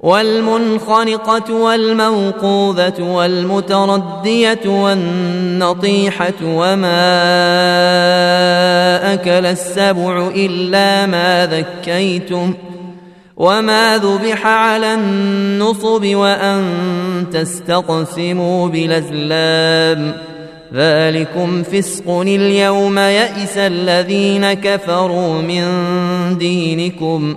والمنخنقة والموقوذة والمتردية والنطيحة وما أكل السبع إلا ما ذكيتم ۖ وما ذبح على النصب وأن تستقسموا بالأزلام. ذلكم فسق اليوم يئس الذين كفروا من دينكم.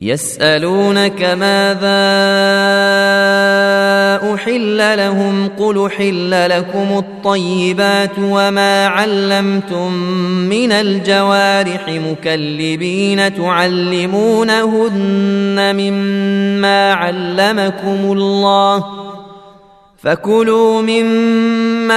يسألونك ماذا أحل لهم قل حل لكم الطيبات وما علمتم من الجوارح مكلبين تعلمونهن مما علمكم الله فكلوا مما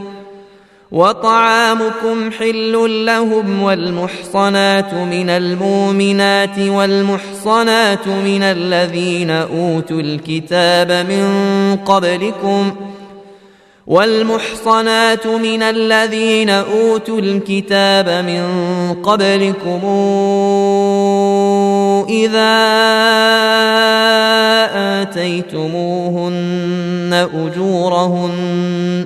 وطعامكم حل لهم والمحصنات من المؤمنات والمحصنات من الذين أوتوا الكتاب من قبلكم والمحصنات من الذين أوتوا الكتاب من قبلكم إذا آتيتموهن أجورهن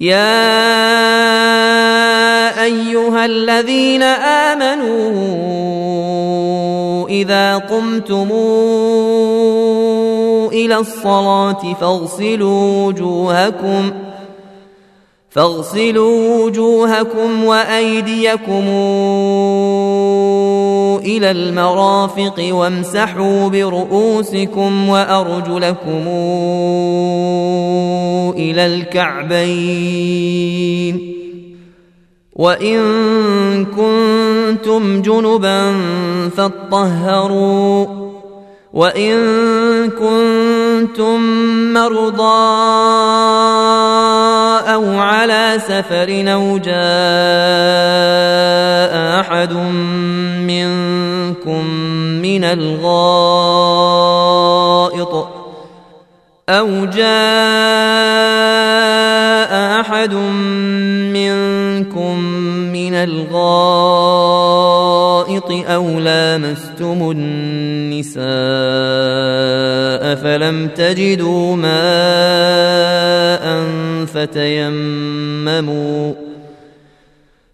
يا ايها الذين امنوا اذا قمتم إلى الصلاه فاغسلوا وجوهكم فاغسلوا وجوهكم وايديكم إلى المرافق وامسحوا برؤوسكم وارجلكم إلى الكعبين وإن كنتم جنبا فاطهروا وإن كنتم مرضى أو على سفر أو جاء أحد منكم من الغائط أو جاء أحد منكم من الغائط أو لامستم النساء فلم تجدوا ماء فتيمموا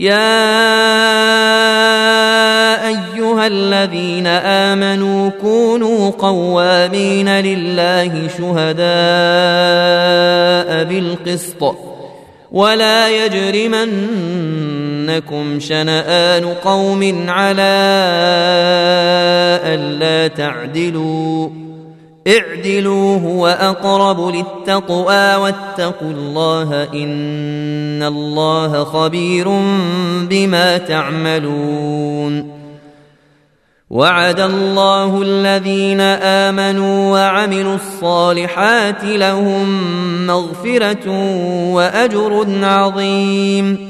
يا أيها الذين آمنوا كونوا قوامين لله شهداء بالقسط ولا يجرمنكم شنآن قوم على ألا تعدلوا اعدلوا هو أقرب للتقوى واتقوا الله إن الله خبير بما تعملون وعد الله الذين آمنوا وعملوا الصالحات لهم مغفرة وأجر عظيم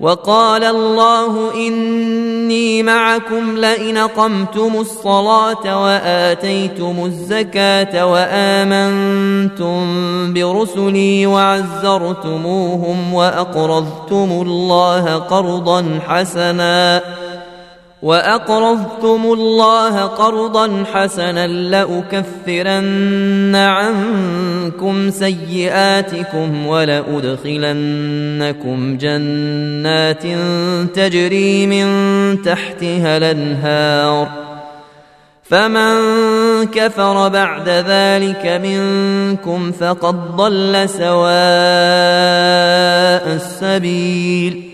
وقال الله إني معكم لئن قمتم الصلاة وآتيتم الزكاة وآمنتم برسلي وعزرتموهم وأقرضتم الله قرضا حسنا واقرضتم الله قرضا حسنا لاكفرن عنكم سيئاتكم ولادخلنكم جنات تجري من تحتها الانهار فمن كفر بعد ذلك منكم فقد ضل سواء السبيل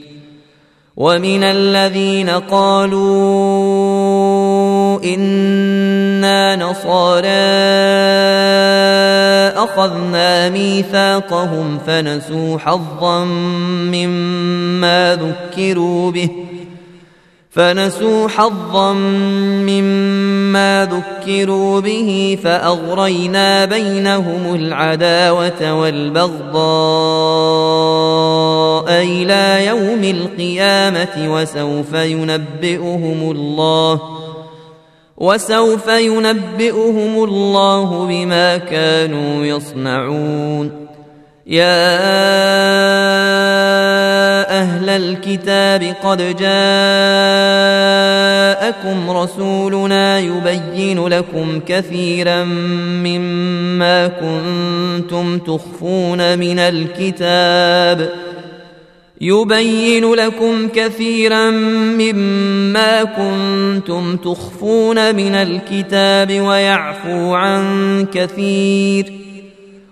ومن الذين قالوا إنا نصارى أخذنا ميثاقهم فنسوا حظا مما ذكروا به فنسوا حظا مما ذكروا به فأغرينا بينهم العداوة والبغضاء إلى يوم القيامة وسوف ينبئهم الله وسوف ينبئهم الله بما كانوا يصنعون يا أهل الكتاب قد جاءكم رسولنا يبين لكم كثيرا مما كنتم تخفون من الكتاب. يبين لكم كثيرا مما كنتم تخفون من الكتاب ويعفو عن كثير.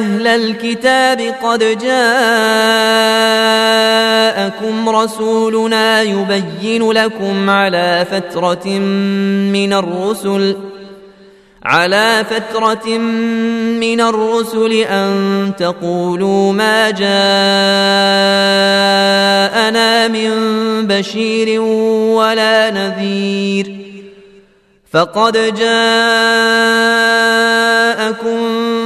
أهل الكتاب قد جاءكم رسولنا يبين لكم على فترة من الرسل على فترة من الرسل أن تقولوا ما جاءنا من بشير ولا نذير. فقد جاءكم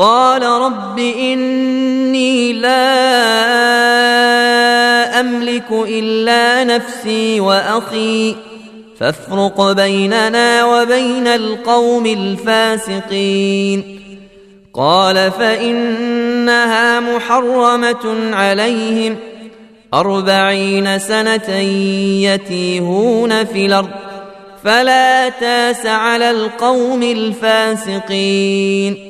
قال رب إني لا أملك إلا نفسي وأخي فافرق بيننا وبين القوم الفاسقين. قال فإنها محرمة عليهم أربعين سنة يتيهون في الأرض فلا تاس على القوم الفاسقين.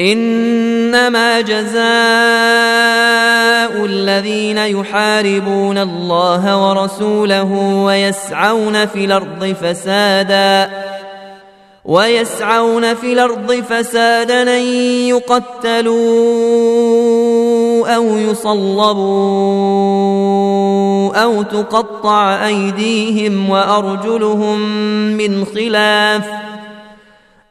إنما جزاء الذين يحاربون الله ورسوله ويسعون في الأرض فسادا ويسعون في الأرض فسادا أن يقتلوا أو يصلبوا أو تقطع أيديهم وأرجلهم من خلاف.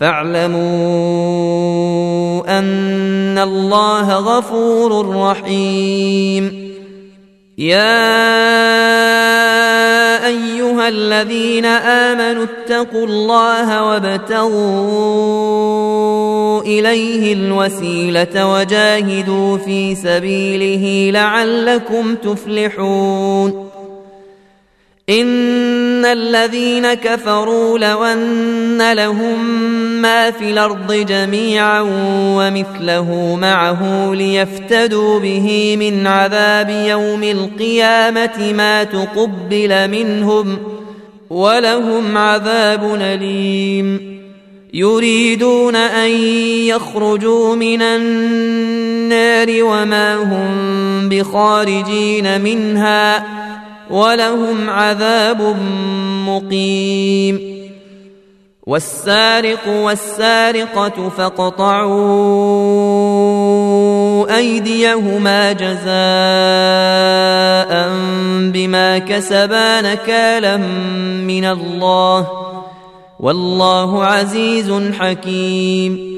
فاعلموا أن الله غفور رحيم. يا أيها الذين آمنوا اتقوا الله وابتغوا إليه الوسيلة وجاهدوا في سبيله لعلكم تفلحون. ان الذين كفروا لو ان لهم ما في الأرض جميعا ومثله معه ليفتدوا به من عذاب يوم القيامه ما تقبل منهم ولهم عذاب اليم يريدون ان يخرجوا من النار وما هم بخارجين منها ولهم عذاب مقيم. والسارق والسارقة فاقطعوا أيديهما جزاء بما كسبا نكالا من الله. والله عزيز حكيم.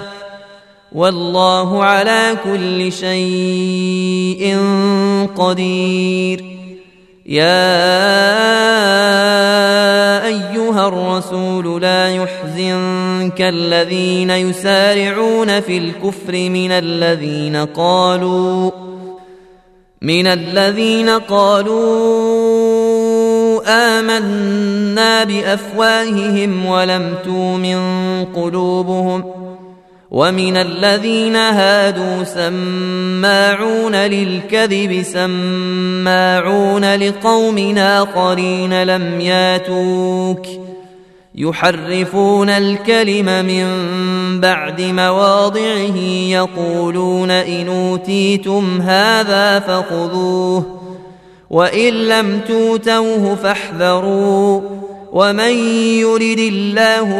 والله على كل شيء قدير. يا أيها الرسول لا يحزنك الذين يسارعون في الكفر من الذين قالوا من الذين قالوا آمنا بأفواههم ولم تؤمن قلوبهم. ومن الذين هادوا سماعون للكذب سماعون لقوم آخرين لم ياتوك يحرفون الكلم من بعد مواضعه يقولون إن أوتيتم هذا فخذوه وإن لم توتوه فاحذروا ومن يرد الله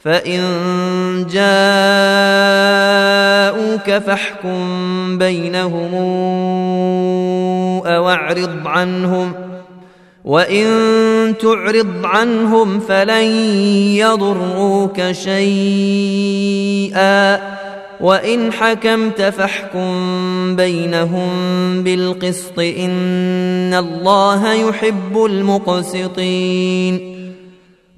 فان جاءوك فاحكم بينهم أو اعرض عنهم وان تعرض عنهم فلن يضروك شيئا وان حكمت فاحكم بينهم بالقسط ان الله يحب المقسطين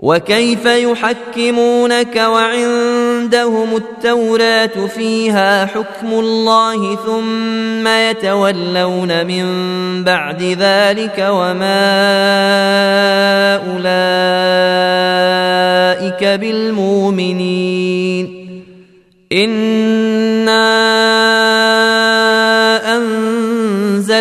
وكيف يحكمونك وعندهم التوراة فيها حكم الله ثم يتولون من بعد ذلك وما أولئك بالمؤمنين إنا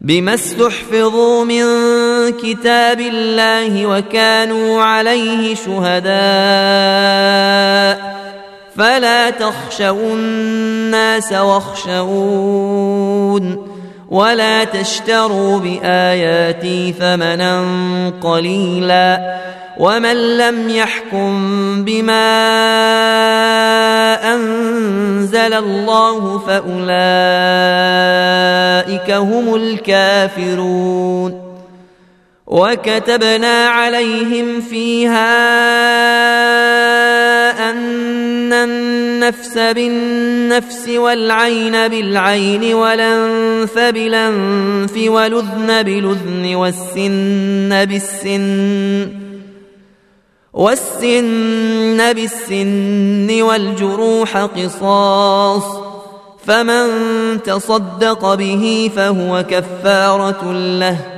بما استحفظوا من كتاب الله وكانوا عليه شهداء فلا تخشوا الناس واخشون ولا تشتروا بآياتي ثمنا قليلا ومن لم يحكم بما أنزل الله فأولئك هم الكافرون وكتبنا عليهم فيها أن النفس بالنفس والعين بالعين والأنف بالأنف والأذن بالأذن والسن بالسن والسن بالسن والجروح قصاص فمن تصدق به فهو كفارة له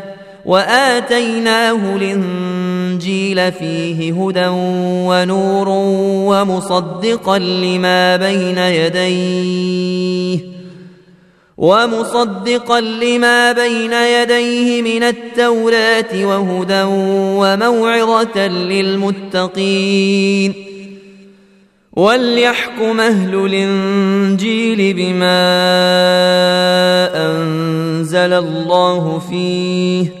وآتيناه الإنجيل فيه هدى ونور ومصدقا لما بين يديه ومصدقا لما بين يديه من التوراة وهدى وموعظة للمتقين وليحكم أهل الإنجيل بما أنزل الله فيه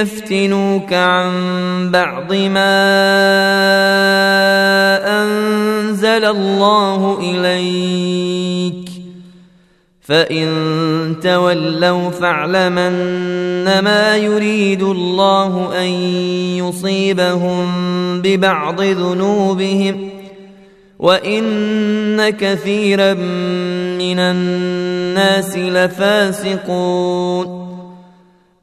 يفتنوك عن بعض ما أنزل الله إليك. فإن تولوا فاعلمن ما يريد الله أن يصيبهم ببعض ذنوبهم وإن كثيرا من الناس لفاسقون.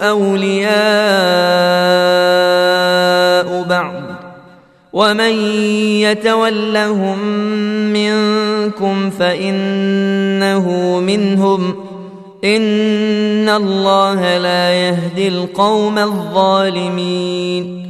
أولياء بعض ومن يتولهم منكم فإنه منهم إن الله لا يهدي القوم الظالمين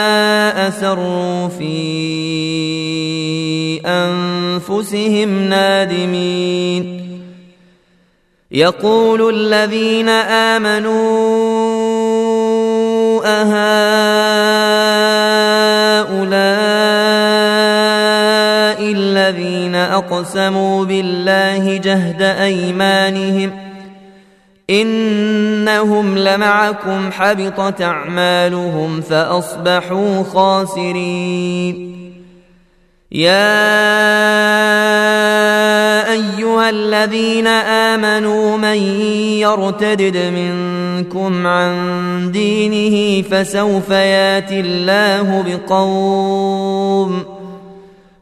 اسروا في أنفسهم نادمين. يقول الذين آمنوا أهؤلاء الذين أقسموا بالله جهد أيمانهم إنهم لمعكم حبطت أعمالهم فأصبحوا خاسرين. يا أيها الذين آمنوا من يرتدد منكم عن دينه فسوف ياتي الله بقوم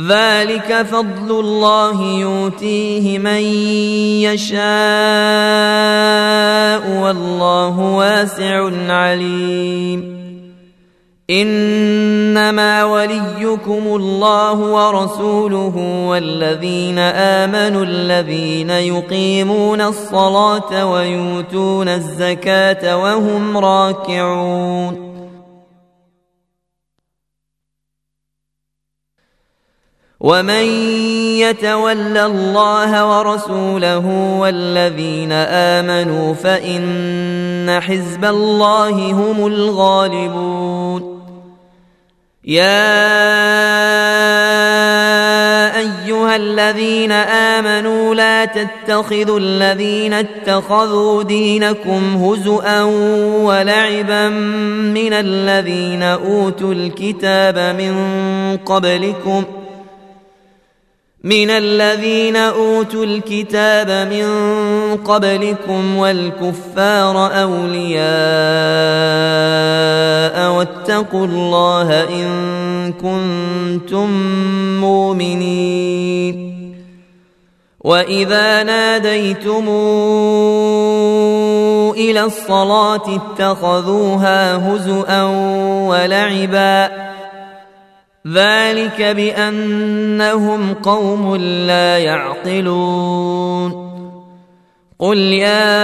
ذلك فضل الله يؤتيه من يشاء والله واسع عليم. إنما وليكم الله ورسوله والذين آمنوا الذين يقيمون الصلاة ويؤتون الزكاة وهم راكعون. ومن يتول الله ورسوله والذين امنوا فان حزب الله هم الغالبون يا ايها الذين امنوا لا تتخذوا الذين اتخذوا دينكم هزءا ولعبا من الذين اوتوا الكتاب من قبلكم ۖ من الذين أوتوا الكتاب من قبلكم والكفار أولياء واتقوا الله إن كنتم مؤمنين. وإذا ناديتم إلى الصلاة اتخذوها هزءا ولعبا ذلك بأنهم قوم لا يعقلون. قل يا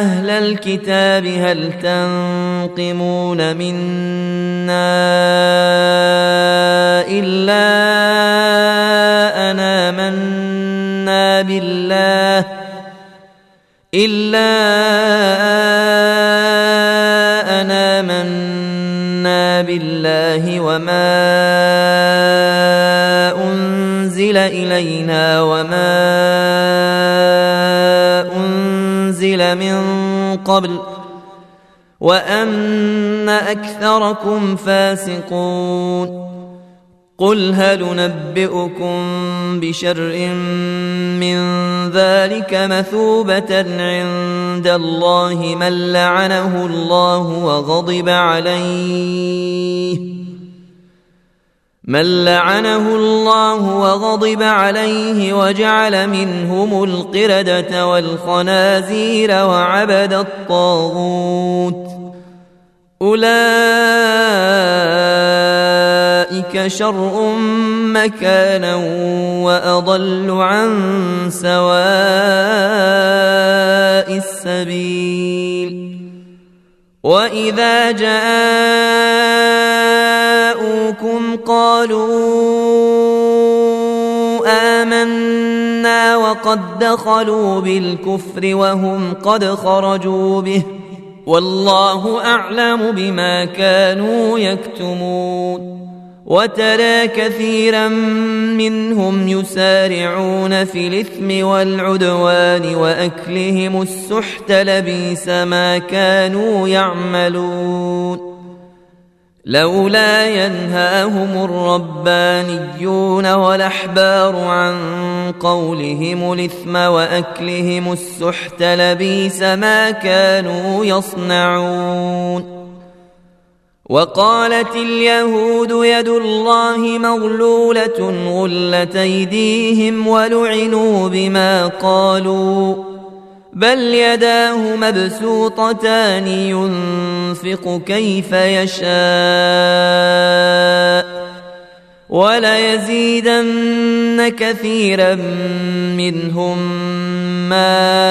أهل الكتاب هل تنقمون منا إلا أنا منا بالله إلا بالله وما أنزل إلينا وما أنزل من قبل وأن أكثركم فاسقون قل هل نبئكم بشر من ذلك مثوبة عند الله من لعنه الله وغضب عليه من لعنه الله وغضب عليه وجعل منهم القردة والخنازير وعبد الطاغوت أولئك شر مكانا وأضل عن سواء السبيل. وإذا جاءوكم قالوا آمنا وقد دخلوا بالكفر وهم قد خرجوا به ۖ. والله أعلم بما كانوا يكتمون. وترى كثيرا منهم يسارعون في الإثم والعدوان وأكلهم السحت لبيس ما كانوا يعملون. لولا ينهاهم الربانيون والأحبار عن قولهم الإثم وأكلهم السحت لبيس ما كانوا يصنعون. وقالت اليهود يد الله مغلولة غلت أيديهم ولعنوا بما قالوا بل يداه مبسوطتان ينفق كيف يشاء وليزيدن كثيرا منهم ما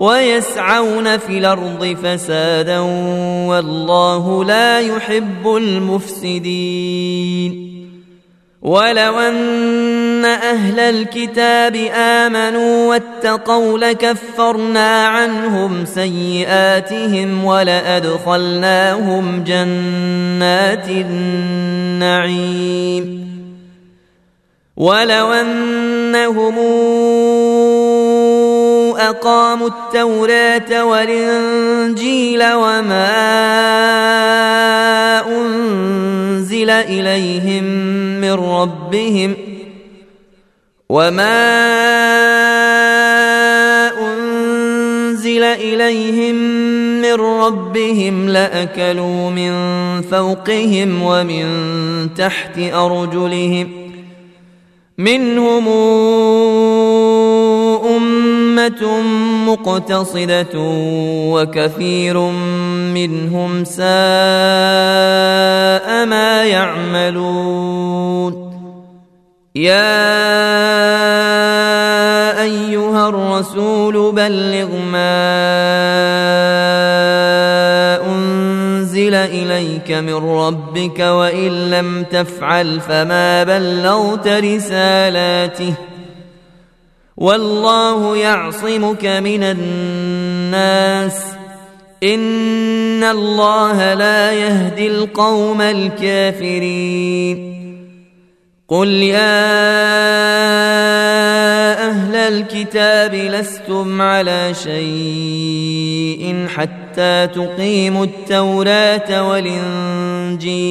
ويسعون في الأرض فسادا والله لا يحب المفسدين. ولو أن أهل الكتاب آمنوا واتقوا لكفرنا عنهم سيئاتهم ولأدخلناهم جنات النعيم. ولو أنهم أقاموا التوراة والإنجيل وما أنزل إليهم من ربهم وما أنزل إليهم من ربهم لأكلوا من فوقهم ومن تحت أرجلهم منهم امه مقتصدة وكثير منهم ساء ما يعملون. يا أيها الرسول بلغ ما أنزل إليك من ربك وإن لم تفعل فما بلغت رسالاته. والله يعصمك من الناس. إن الله لا يهدي القوم الكافرين. قل يا أهل الكتاب لستم على شيء حتى تقيموا التوراة والإنجيل.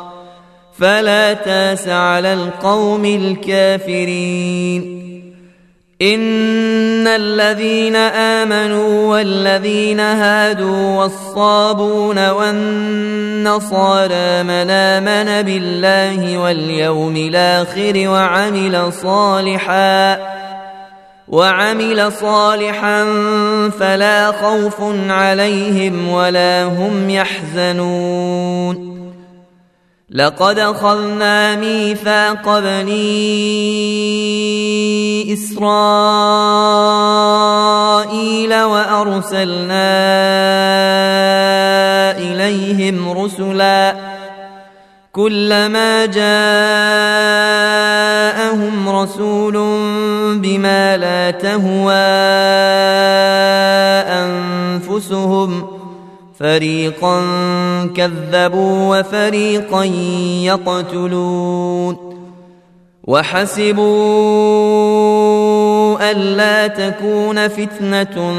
فلا تاس على القوم الكافرين. إن الذين آمنوا والذين هادوا والصابون والنصارى من آمن بالله واليوم الآخر وعمل صالحا وعمل صالحا فلا خوف عليهم ولا هم يحزنون. لقد أخذنا ميثاق بني إسرائيل وأرسلنا إليهم رسلا كلما جاءهم رسول بما لا تهوى أنفسهم فريقا كذبوا وفريقا يقتلون وحسبوا الا تكون فتنه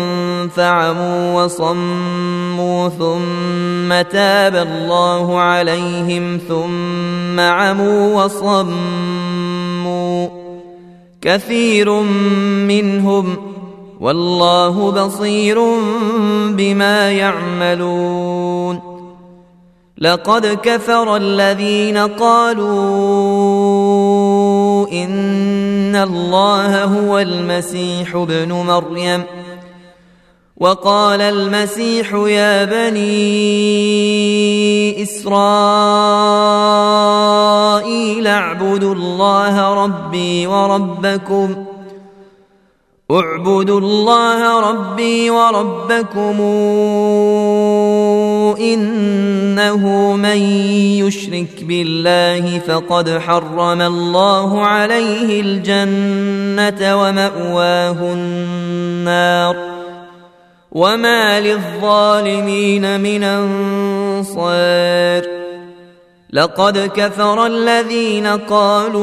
فعموا وصموا ثم تاب الله عليهم ثم عموا وصموا كثير منهم والله بصير بما يعملون. لقد كفر الذين قالوا إن الله هو المسيح ابن مريم. وقال المسيح يا بني إسرائيل اعبدوا الله ربي وربكم اعبدوا الله ربي وربكم إنه من يشرك بالله فقد حرم الله عليه الجنة ومأواه النار وما للظالمين من أنصار لقد كفر الذين قالوا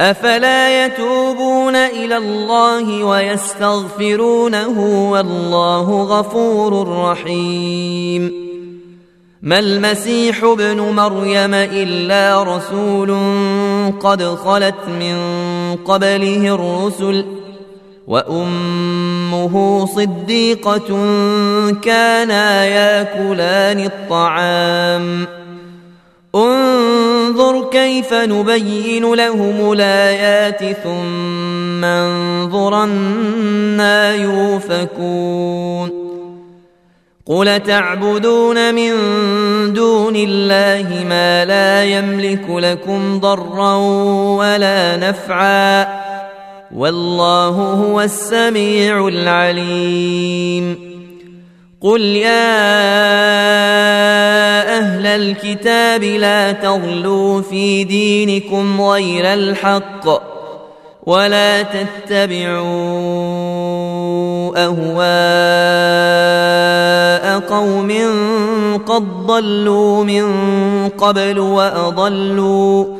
أفلا يتوبون إلى الله ويستغفرونه والله غفور رحيم. ما المسيح ابن مريم إلا رسول قد خلت من قبله الرسل وأمه صديقة كانا يأكلان الطعام. انظر كيف نبين لهم الآيات ثم انظر أنا يوفكون قل تعبدون من دون الله ما لا يملك لكم ضرا ولا نفعا والله هو السميع العليم. قل يا الكتاب لا تغلوا في دينكم غير الحق ولا تتبعوا أهواء قوم قد ضلوا من قبل وأضلوا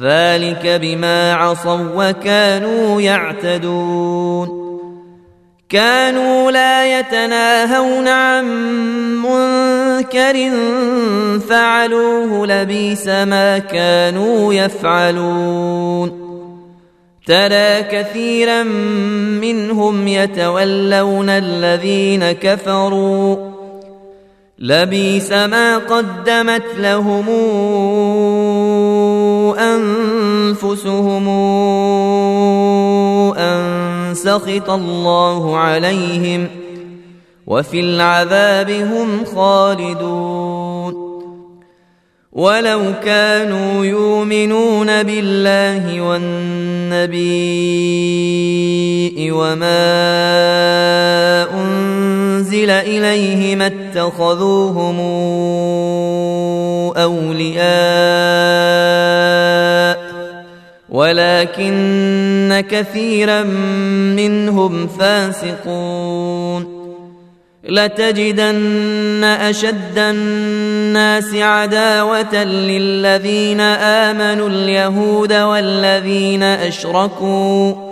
ذلك بما عصوا وكانوا يعتدون كانوا لا يتناهون عن منكر فعلوه لبيس ما كانوا يفعلون ترى كثيرا منهم يتولون الذين كفروا لبيس ما قدمت لهم أنفسهم أن سخط الله عليهم وفي العذاب هم خالدون. ولو كانوا يؤمنون بالله والنبي وما أنزل إليه ما اتخذوهم أولياء ولكن كثيرا منهم فاسقون. لتجدن أشد الناس عداوة للذين آمنوا اليهود والذين أشركوا.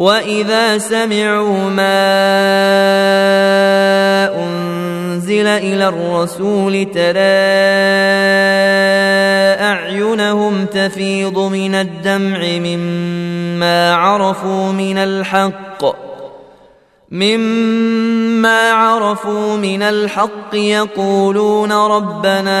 واذا سمعوا ما انزل إلى الرسول ترى اعينهم تفيض من الدمع مما عرفوا من الحق مما عرفوا من الحق يقولون ربنا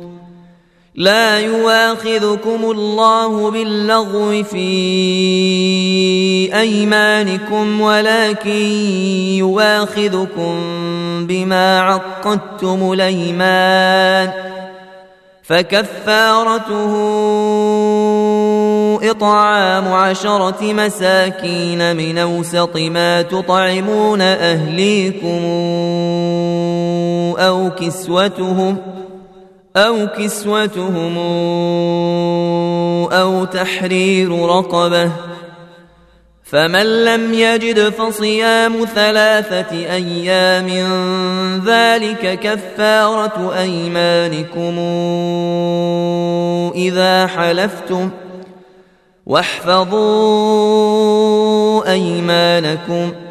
لا يواخذكم الله باللغو في أيمانكم ولكن يواخذكم بما عقدتم الأيمان فكفارته إطعام عشرة مساكين من أوسط ما تطعمون أهليكم أو كسوتهم أو كسوتهم أو تحرير رقبة فمن لم يجد فصيام ثلاثة أيام ذلك كفارة أيمانكم إذا حلفتم واحفظوا أيمانكم ۖ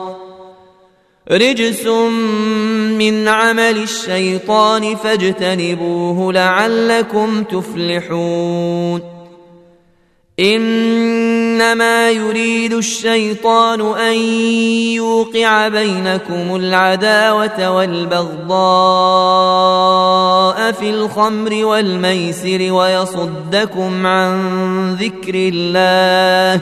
رجس من عمل الشيطان فاجتنبوه لعلكم تفلحون. إنما يريد الشيطان أن يوقع بينكم العداوة والبغضاء في الخمر والميسر ويصدكم عن ذكر الله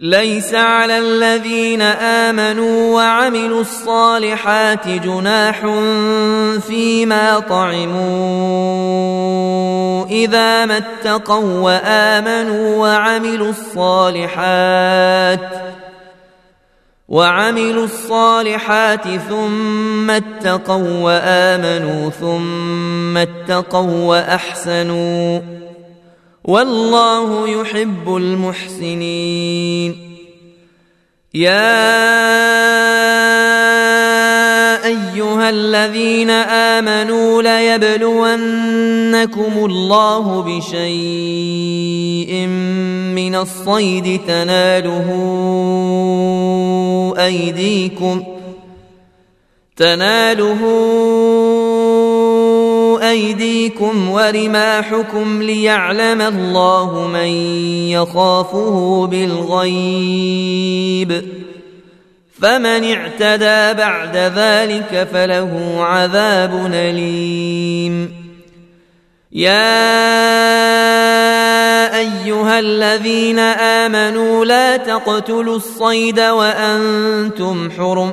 ليس على الذين آمنوا وعملوا الصالحات جناح فيما طعموا إذا ما اتقوا وآمنوا وعملوا الصالحات وعملوا الصالحات ثم اتقوا وآمنوا ثم اتقوا وأحسنوا والله يحب المحسنين. يا أيها الذين آمنوا ليبلونكم الله بشيء من الصيد تناله أيديكم تناله أيديكم ورماحكم ليعلم الله من يخافه بالغيب. فمن اعتدى بعد ذلك فله عذاب أليم. يا أيها الذين آمنوا لا تقتلوا الصيد وأنتم حرم.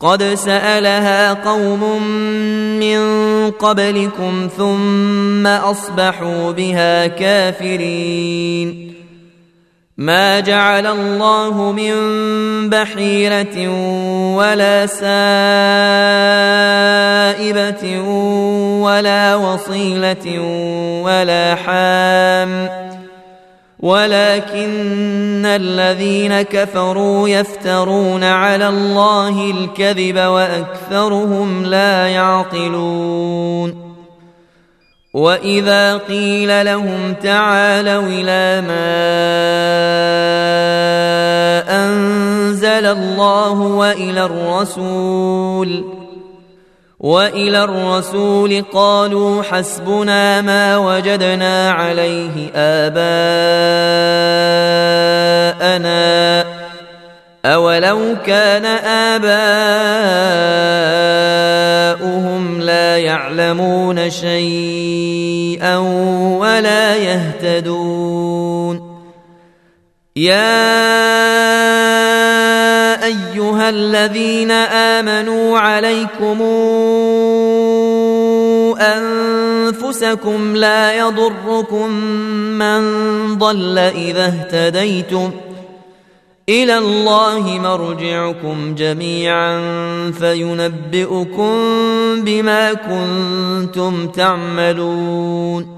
قد سالها قوم من قبلكم ثم اصبحوا بها كافرين ما جعل الله من بحيره ولا سائبه ولا وصيله ولا حام ولكن الذين كفروا يفترون على الله الكذب وأكثرهم لا يعقلون. وإذا قيل لهم تعالوا إلى ما أنزل الله وإلى الرسول وإلى الرسول قالوا حسبنا ما وجدنا عليه آباءنا أولو كان آباؤهم لا يعلمون شيئا ولا يهتدون. يا الذين آمنوا عليكم أنفسكم لا يضركم من ضل إذا اهتديتم إلى الله مرجعكم جميعا فينبئكم بما كنتم تعملون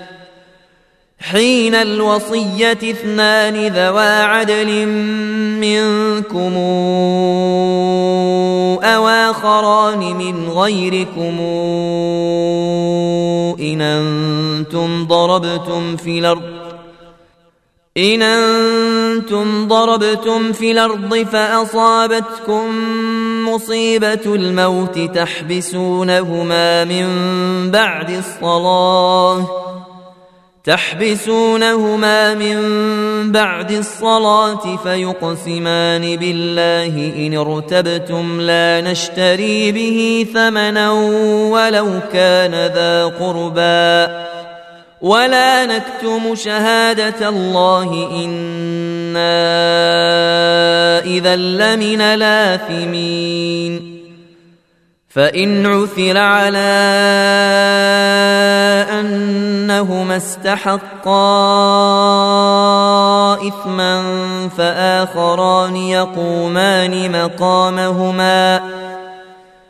حين الوصية اثنان ذوا عدل منكم أو آخران من غيركم إن أنتم ضربتم في الأرض إن أنتم ضربتم في الأرض فأصابتكم مصيبة الموت تحبسونهما من بعد الصلاة تحبسونهما من بعد الصلاة فيقسمان بالله إن ارتبتم لا نشتري به ثمنا ولو كان ذا قربى. ولا نكتم شهادة الله إنا إذا لمن لاثمين فإن عثر على أنهما استحقا إثما فآخران يقومان مقامهما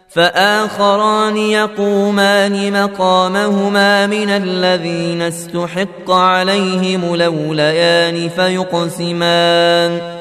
فآخران يقومان مقامهما من الذين استحق عليهم لوليان فيقسمان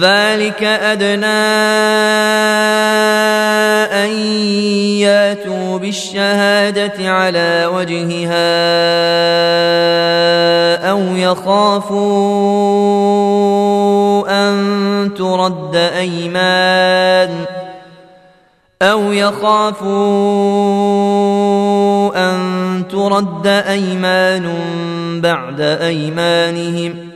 ذلك أدنى أن ياتوا بالشهادة على وجهها أو يخافوا أن ترد أيمان أو يخافوا أن ترد أيمان بعد أيمانهم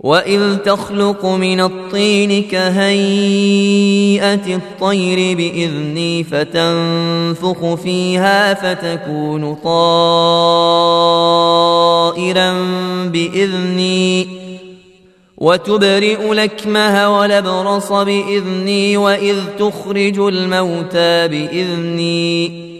واذ تخلق من الطين كهيئه الطير باذني فتنفخ فيها فتكون طائرا باذني وتبرئ لكمه ولبرص باذني واذ تخرج الموتى باذني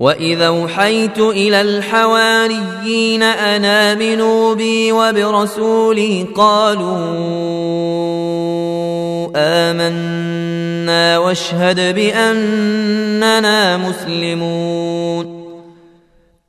واذا اوحيت إلى الحواريين ان امنوا بي وبرسولي قالوا امنا واشهد باننا مسلمون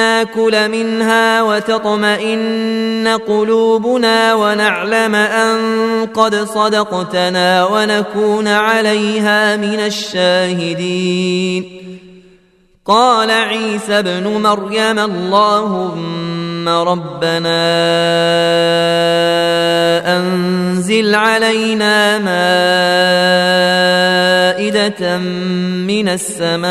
ناكل منها وتطمئن قلوبنا ونعلم أن قد صدقتنا ونكون عليها من الشاهدين. قال عيسى ابن مريم اللهم ربنا أنزل علينا مائدة من السماء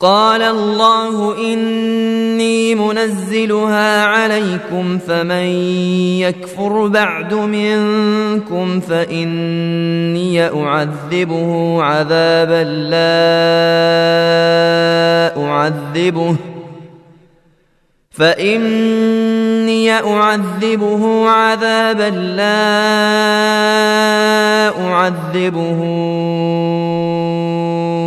قال الله إني منزلها عليكم فمن يكفر بعد منكم فإني أعذبه عذابا لا أعذبه فإني أعذبه عذابا لا أعذبه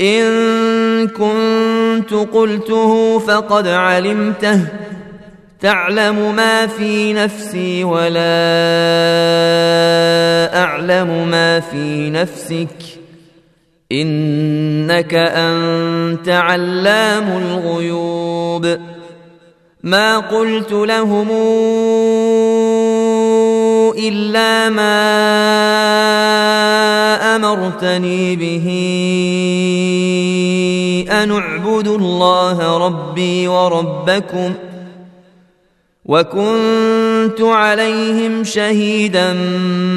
إن كنت قلته فقد علمته تعلم ما في نفسي ولا أعلم ما في نفسك إنك أنت علام الغيوب. ما قلت لهم إلا ما أمرتني به أن اعبدوا الله ربي وربكم وكنت عليهم شهيدا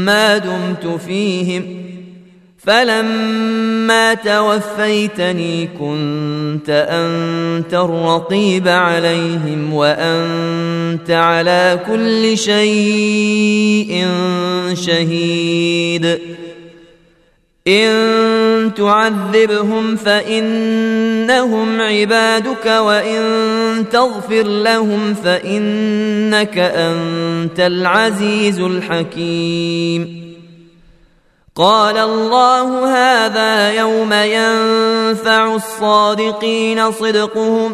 ما دمت فيهم فلما توفيتني كنت أنت الرقيب عليهم وأنت على كل شيء شهيد إن تعذبهم فإنهم عبادك وإن تغفر لهم فإنك أنت العزيز الحكيم. قال الله هذا يوم ينفع الصادقين صدقهم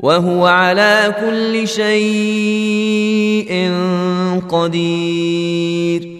وهو على كل شيء قدير.